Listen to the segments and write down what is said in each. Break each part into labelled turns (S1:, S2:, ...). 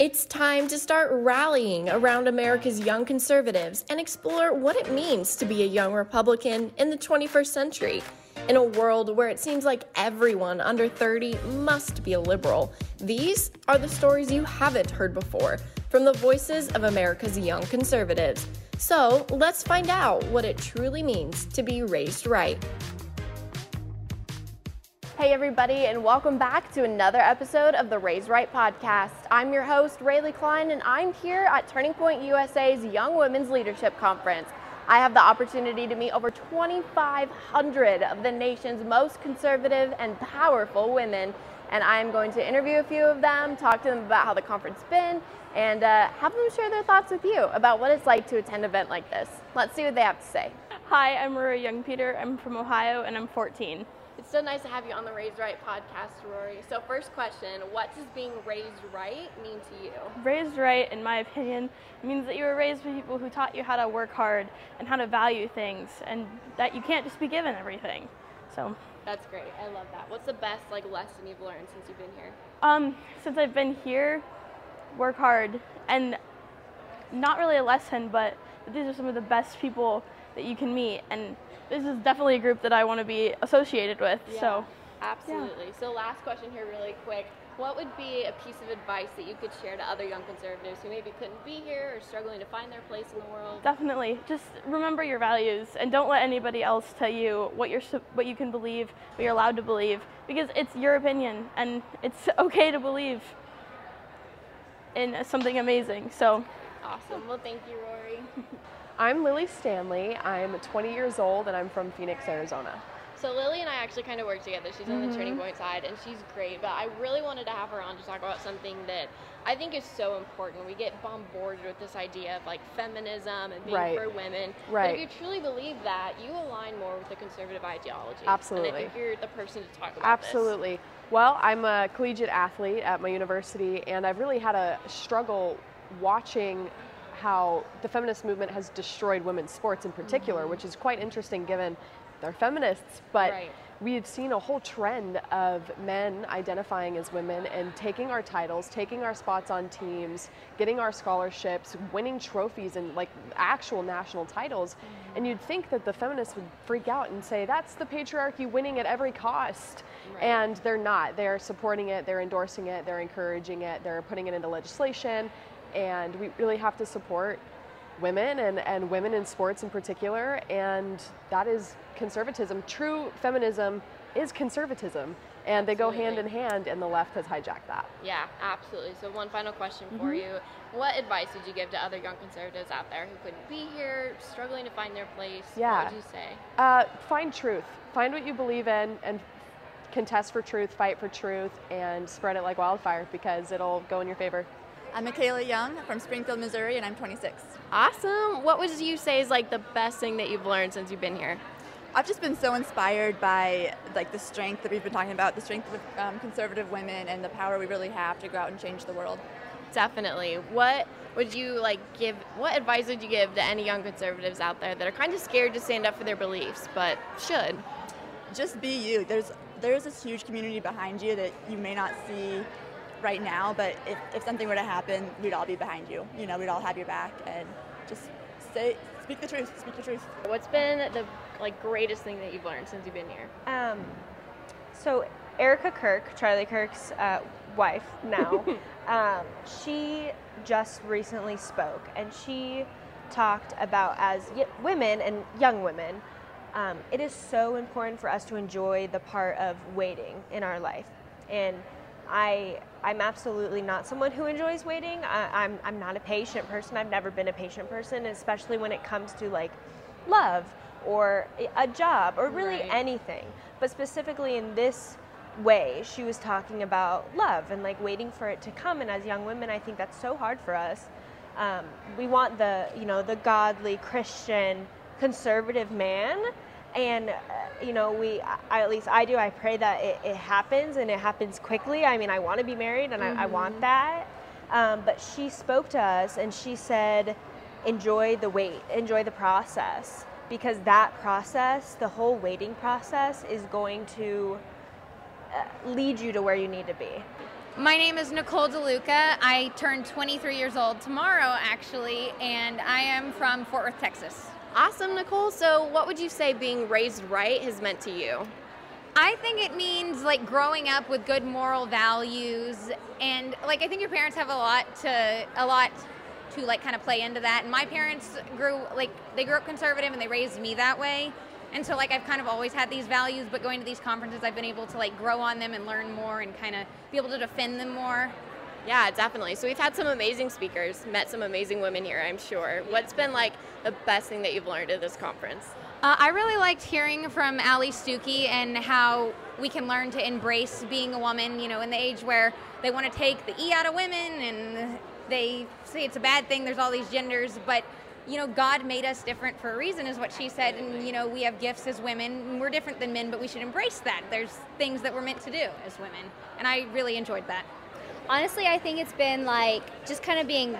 S1: It's time to start rallying around America's young conservatives and explore what it means to be a young Republican in the 21st century. In a world where it seems like everyone under 30 must be a liberal, these are the stories you haven't heard before from the voices of America's young conservatives. So let's find out what it truly means to be raised right. Hey, everybody, and welcome back to another episode of the Raised Right podcast. I'm your host, Rae'Lee Klein, and I'm here at Turning Point USA's Young Women's Leadership Conference. I have the opportunity to meet over 2,500 of the nation's most conservative and powerful women, and I am going to interview a few of them, talk to them about how the conference has been, and uh, have them share their thoughts with you about what it's like to attend an event like this. Let's see what they have to say.
S2: Hi, I'm Rory Young Peter. I'm from Ohio and I'm 14.
S1: It's so nice to have you on the Raised Right podcast, Rory. So, first question What does being raised right mean to you?
S2: Raised right, in my opinion, means that you were raised by people who taught you how to work hard and how to value things, and that you can't just be given everything. So,
S1: that's great. I love that. What's the best like lesson you've learned since you've been here?
S2: Um, since I've been here, work hard, and not really a lesson, but these are some of the best people that you can meet, and this is definitely a group that I want to be associated with.
S1: Yeah,
S2: so,
S1: absolutely. Yeah. So, last question here, really quick. What would be a piece of advice that you could share to other young conservatives who maybe couldn't be here or struggling to find their place in the world?
S2: Definitely. Just remember your values and don't let anybody else tell you what you're what you can believe, what you're allowed to believe because it's your opinion and it's okay to believe in something amazing. So,
S1: awesome. Well, thank you, Rory.
S3: I'm Lily Stanley. I'm 20 years old and I'm from Phoenix, Arizona.
S1: So Lily and I actually kind of work together. She's on mm-hmm. the Turning Point side, and she's great. But I really wanted to have her on to talk about something that I think is so important. We get bombarded with this idea of like feminism and being right. for women.
S3: Right.
S1: But if you truly believe that, you align more with the conservative ideology.
S3: Absolutely.
S1: And I think you're the person to talk about
S3: Absolutely.
S1: This.
S3: Well, I'm a collegiate athlete at my university, and I've really had a struggle watching how the feminist movement has destroyed women's sports in particular, mm-hmm. which is quite interesting given they're feminists, but right. we've seen a whole trend of men identifying as women and taking our titles, taking our spots on teams, getting our scholarships, winning trophies and like actual national titles. Mm-hmm. And you'd think that the feminists would freak out and say, that's the patriarchy winning at every cost. Right. And they're not. They're supporting it, they're endorsing it, they're encouraging it, they're putting it into legislation and we really have to support women and, and women in sports in particular, and that is conservatism. True feminism is conservatism, and they go hand in hand, and the left has hijacked that.
S1: Yeah, absolutely. So, one final question for mm-hmm. you. What advice would you give to other young conservatives out there who couldn't be here, struggling to find their place?
S3: Yeah.
S1: What would you say?
S3: Uh, find truth. Find what you believe in and contest for truth, fight for truth, and spread it like wildfire because it'll go in your favor.
S4: I'm Michaela Young from Springfield, Missouri, and I'm 26.
S1: Awesome. What would you say is like the best thing that you've learned since you've been here?
S4: I've just been so inspired by like the strength that we've been talking about, the strength of um, conservative women, and the power we really have to go out and change the world.
S1: Definitely. What would you like give? What advice would you give to any young conservatives out there that are kind of scared to stand up for their beliefs, but should?
S4: Just be you. There's there's this huge community behind you that you may not see right now, but if, if something were to happen, we'd all be behind you. You know, we'd all have your back and just say, speak the truth, speak the truth.
S1: What's been the like greatest thing that you've learned since you've been here?
S5: Um, so Erica Kirk, Charlie Kirk's uh, wife now, um, she just recently spoke and she talked about as y- women and young women, um, it is so important for us to enjoy the part of waiting in our life. And I I'm absolutely not someone who enjoys waiting. I, I'm I'm not a patient person. I've never been a patient person, especially when it comes to like love or a job or really right. anything. But specifically in this way, she was talking about love and like waiting for it to come. And as young women, I think that's so hard for us. Um, we want the you know the godly Christian conservative man and uh, you know we I, at least i do i pray that it, it, happens and it happens quickly i mean i want to be married and mm-hmm. I, I, want mm-hmm. that um, but she spoke to us and she said enjoy the wait enjoy the process because that process the whole waiting process is going to uh, lead you to where you need to be
S6: My name is Nicole DeLuca. I turned 23 years old tomorrow, actually, and I am from Fort Worth, Texas.
S1: Awesome, Nicole. So, what would you say being raised right has meant to you?
S6: I think it means like growing up with good moral values, and like I think your parents have a lot to a lot to like kind of play into that. And my parents grew like they grew up conservative and they raised me that way. And so like I've kind of always had these values, but going to these conferences I've been able to like grow on them and learn more and kind of be able to defend them more.
S1: Yeah, definitely. So we've had some amazing speakers, met some amazing women here, I'm sure. What's been like the best thing that you've learned at this conference?
S6: Uh, I really liked hearing from Allie Stuckey and how we can learn to embrace being a woman, you know, in the age where they want to take the E out of women and they say it's a bad thing, there's all these genders, but you know, God made us different for a reason, is what she said. And, you know, we have gifts as women. We're different than men, but we should embrace that. There's things that we're meant to do as women. And I really enjoyed that.
S7: Honestly, I think it's been like just kind of being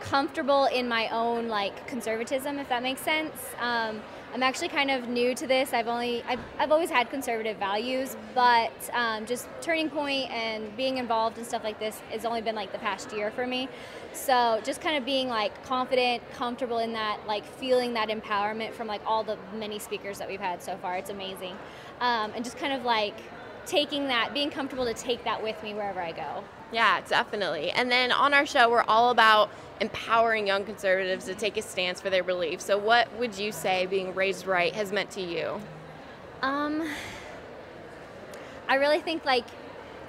S7: comfortable in my own like conservatism, if that makes sense. Um, I'm actually kind of new to this. I've only I've, I've always had conservative values, but um, just turning point and being involved in stuff like this has only been like the past year for me. So just kind of being like confident, comfortable in that, like feeling that empowerment from like all the many speakers that we've had so far. It's amazing, um, and just kind of like taking that, being comfortable to take that with me wherever I go.
S1: Yeah, definitely. And then on our show, we're all about empowering young conservatives to take a stance for their beliefs. So, what would you say being raised right has meant to you?
S7: Um, I really think like,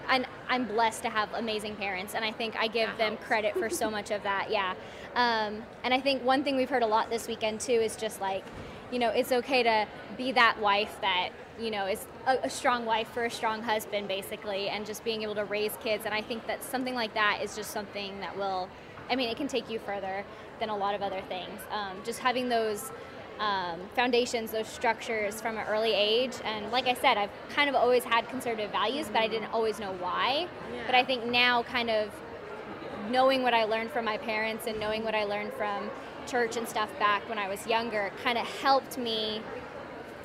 S7: and I'm blessed to have amazing parents, and I think I give them credit for so much of that. Yeah, um, and I think one thing we've heard a lot this weekend too is just like, you know, it's okay to be that wife that you know is a, a, strong wife for a strong husband basically and just being able to raise kids and i think that something like that is just something that will i mean it can take you further than a lot of other things um, just having those um, foundations those structures from an early age and like i said i've kind of always had conservative values but i didn't always know why yeah. but i think now kind of knowing what i learned from my parents and knowing what i learned from church and stuff back when i was younger kind of helped me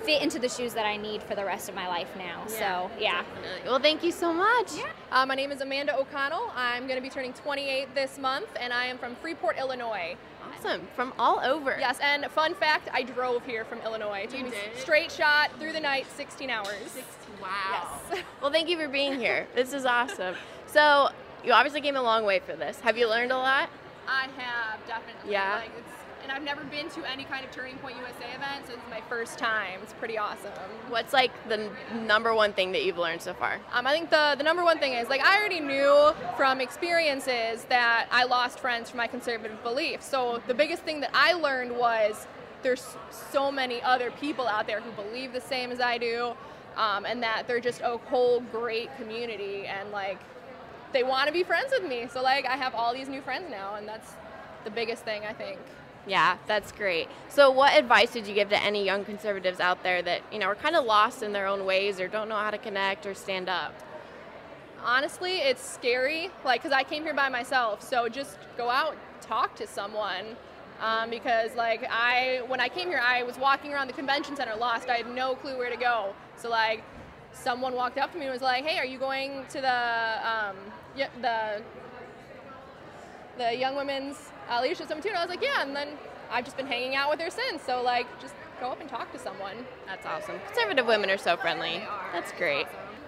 S7: fit into the shoes that I need for the rest of my life now. Yeah, so, yeah.
S1: Definitely. Well, thank you so much.
S8: Yeah. Uh, my name is Amanda O'Connell. I'm going to be turning 28 this month, and I am from Freeport, Illinois.
S1: Awesome. From all over.
S8: Yes, and fun fact, I drove here from Illinois. It took me straight shot through the night, 16 hours. 16.
S1: Wow. Yes. well, thank you for being here. This is awesome. So, you obviously came a long way for this. Have you learned a lot?
S8: I have, definitely.
S1: Yeah.
S8: Like, and I've never been to any kind of Turning Point USA event, so this is my first time. It's pretty awesome.
S1: What's like the number one thing that you've learned so far?
S8: Um, I think the, the number one thing is like I already knew from experiences that I lost friends for my conservative beliefs. So the biggest thing that I learned was there's so many other people out there who believe the same as I do, um, and that they're just a whole great community and like they want to be friends with me. So like I have all these new friends now, and that's the biggest thing I think.
S1: Yeah, that's great. So, what advice would you give to any young conservatives out there that you know are kind of lost in their own ways or don't know how to connect or stand up?
S8: Honestly, it's scary. Like, cause I came here by myself, so just go out, talk to someone. Um, because like I, when I came here, I was walking around the convention center lost. I had no clue where to go. So like, someone walked up to me and was like, "Hey, are you going to the um, the the Young Women's uh, Leadership Summit too. And I was like, yeah. And then I've just been hanging out with her since. So like, just go up and talk to someone.
S1: That's awesome. Conservative women are so friendly. That's great.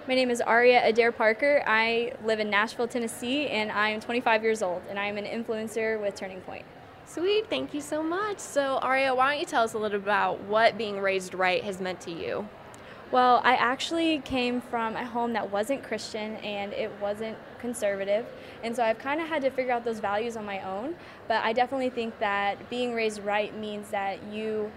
S9: My name is Aria Adair Parker. I live in Nashville, Tennessee, and I am 25 years old, and I am an influencer with Turning Point.
S1: Sweet, thank you so much. So, Aria, why don't you tell us a little about what being raised right has meant to you?
S9: Well, I actually came from a home that wasn't Christian and it wasn't conservative. And so I've kind of had to figure out those values on my own. But I definitely think that being raised right means that you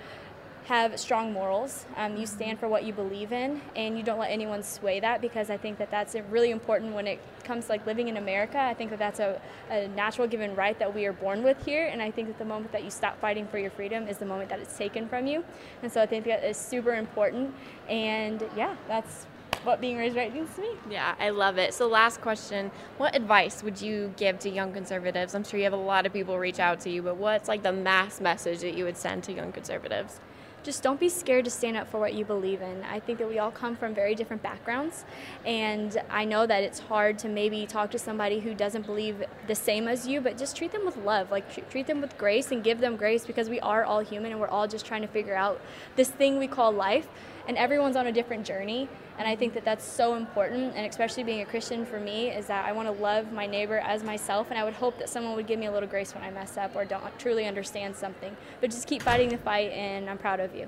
S9: have strong morals. Um, you stand for what you believe in, and you don't let anyone sway that because I think that that's really important when it comes to like living in America. I think that that's a, a natural given right that we are born with here, and I think that the moment that you stop fighting for your freedom is the moment that it's taken from you. And so I think that is super important. And yeah, that's what being raised right means to me.
S1: Yeah, I love it. So, last question What advice would you give to young conservatives? I'm sure you have a lot of people reach out to you, but what's like the mass message that you would send to young conservatives?
S9: Just don't be scared to stand up for what you believe in. I think that we all come from very different backgrounds, and I know that it's hard to maybe talk to somebody who doesn't believe the same as you, but just treat them with love. Like, treat them with grace and give them grace because we are all human and we're all just trying to figure out this thing we call life, and everyone's on a different journey. And I think that that's so important, and especially being a Christian for me, is that I want to love my neighbor as myself, and I would hope that someone would give me a little grace when I mess up or don't truly understand something. But just keep fighting the fight, and I'm proud of you.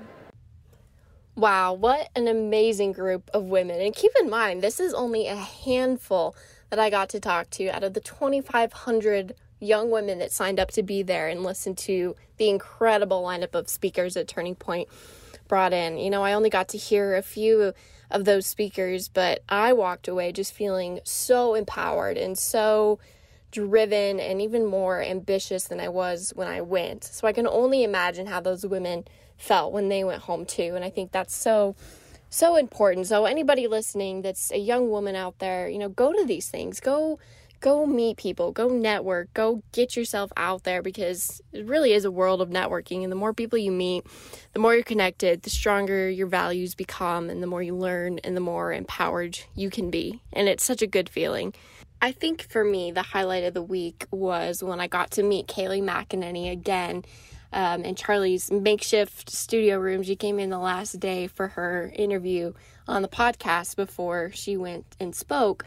S1: Wow, what an amazing group of women. And keep in mind, this is only a handful that I got to talk to out of the 2,500 young women that signed up to be there and listen to the incredible lineup of speakers that Turning Point brought in. You know, I only got to hear a few of those speakers, but I walked away just feeling so empowered and so driven and even more ambitious than I was when I went. So I can only imagine how those women felt when they went home too. And I think that's so so important. So anybody listening that's a young woman out there, you know, go to these things. Go go meet people, go network, go get yourself out there because it really is a world of networking. And the more people you meet, the more you're connected, the stronger your values become, and the more you learn, and the more empowered you can be. And it's such a good feeling. I think for me, the highlight of the week was when I got to meet Kayleigh McEnany again um, in Charlie's makeshift studio room. She came in the last day for her interview on the podcast before she went and spoke.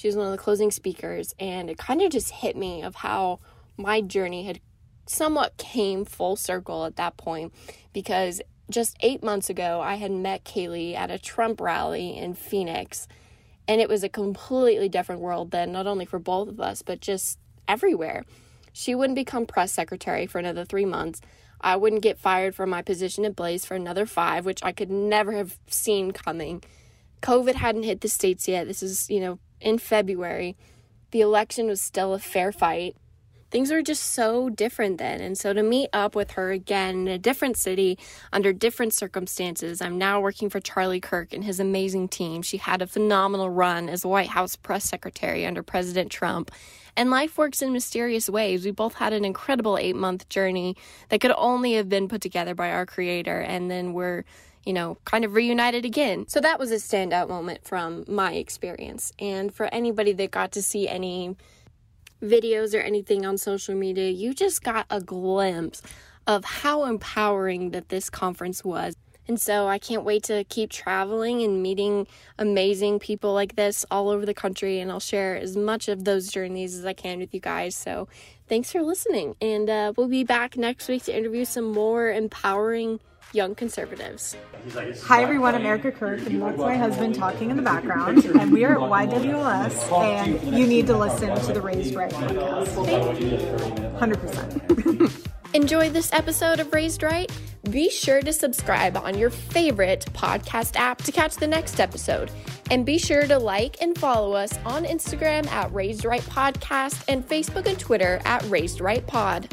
S1: She was one of the closing speakers, and it kind of just hit me of how my journey had somewhat came full circle at that point because just eight months ago, I had met Kayleigh at a Trump rally in Phoenix, and it was a completely different world then, not only for both of us, but just everywhere. She wouldn't become press secretary for another three months. I wouldn't get fired from my position at Blaze for another five, which I could never have seen coming. COVID hadn't hit the States yet. This is, you know, in February. The election was still a fair fight. Things were just so different then. And so to meet up with her again in a different city under different circumstances, I'm now working for Charlie Kirk and his amazing team. She had a phenomenal run as White House press secretary under President Trump. And life works in mysterious ways. We both had an incredible eight month journey that could only have been put together by our creator. And then we're you know, kind of reunited again. So that was a standout moment from my experience. And for anybody that got to see any videos or anything on social media, you just got a glimpse of how empowering that this conference was. And so I can't wait to keep traveling and meeting amazing people like this all over the country. And I'll share as much of those journeys as I can with you guys. So thanks for listening. And uh, we'll be back next week to interview some more empowering young conservatives.
S10: Hi everyone, I'm Erica Kirk, and that's my husband talking in the background. And we are at YWLS, and you need to listen to the Raised Right podcast. 100%.
S1: Enjoy this episode of Raised Right? Be sure to subscribe on your favorite podcast app to catch the next episode. And be sure to like and follow us on Instagram at Raised Right Podcast and Facebook and Twitter at Raised Right Pod.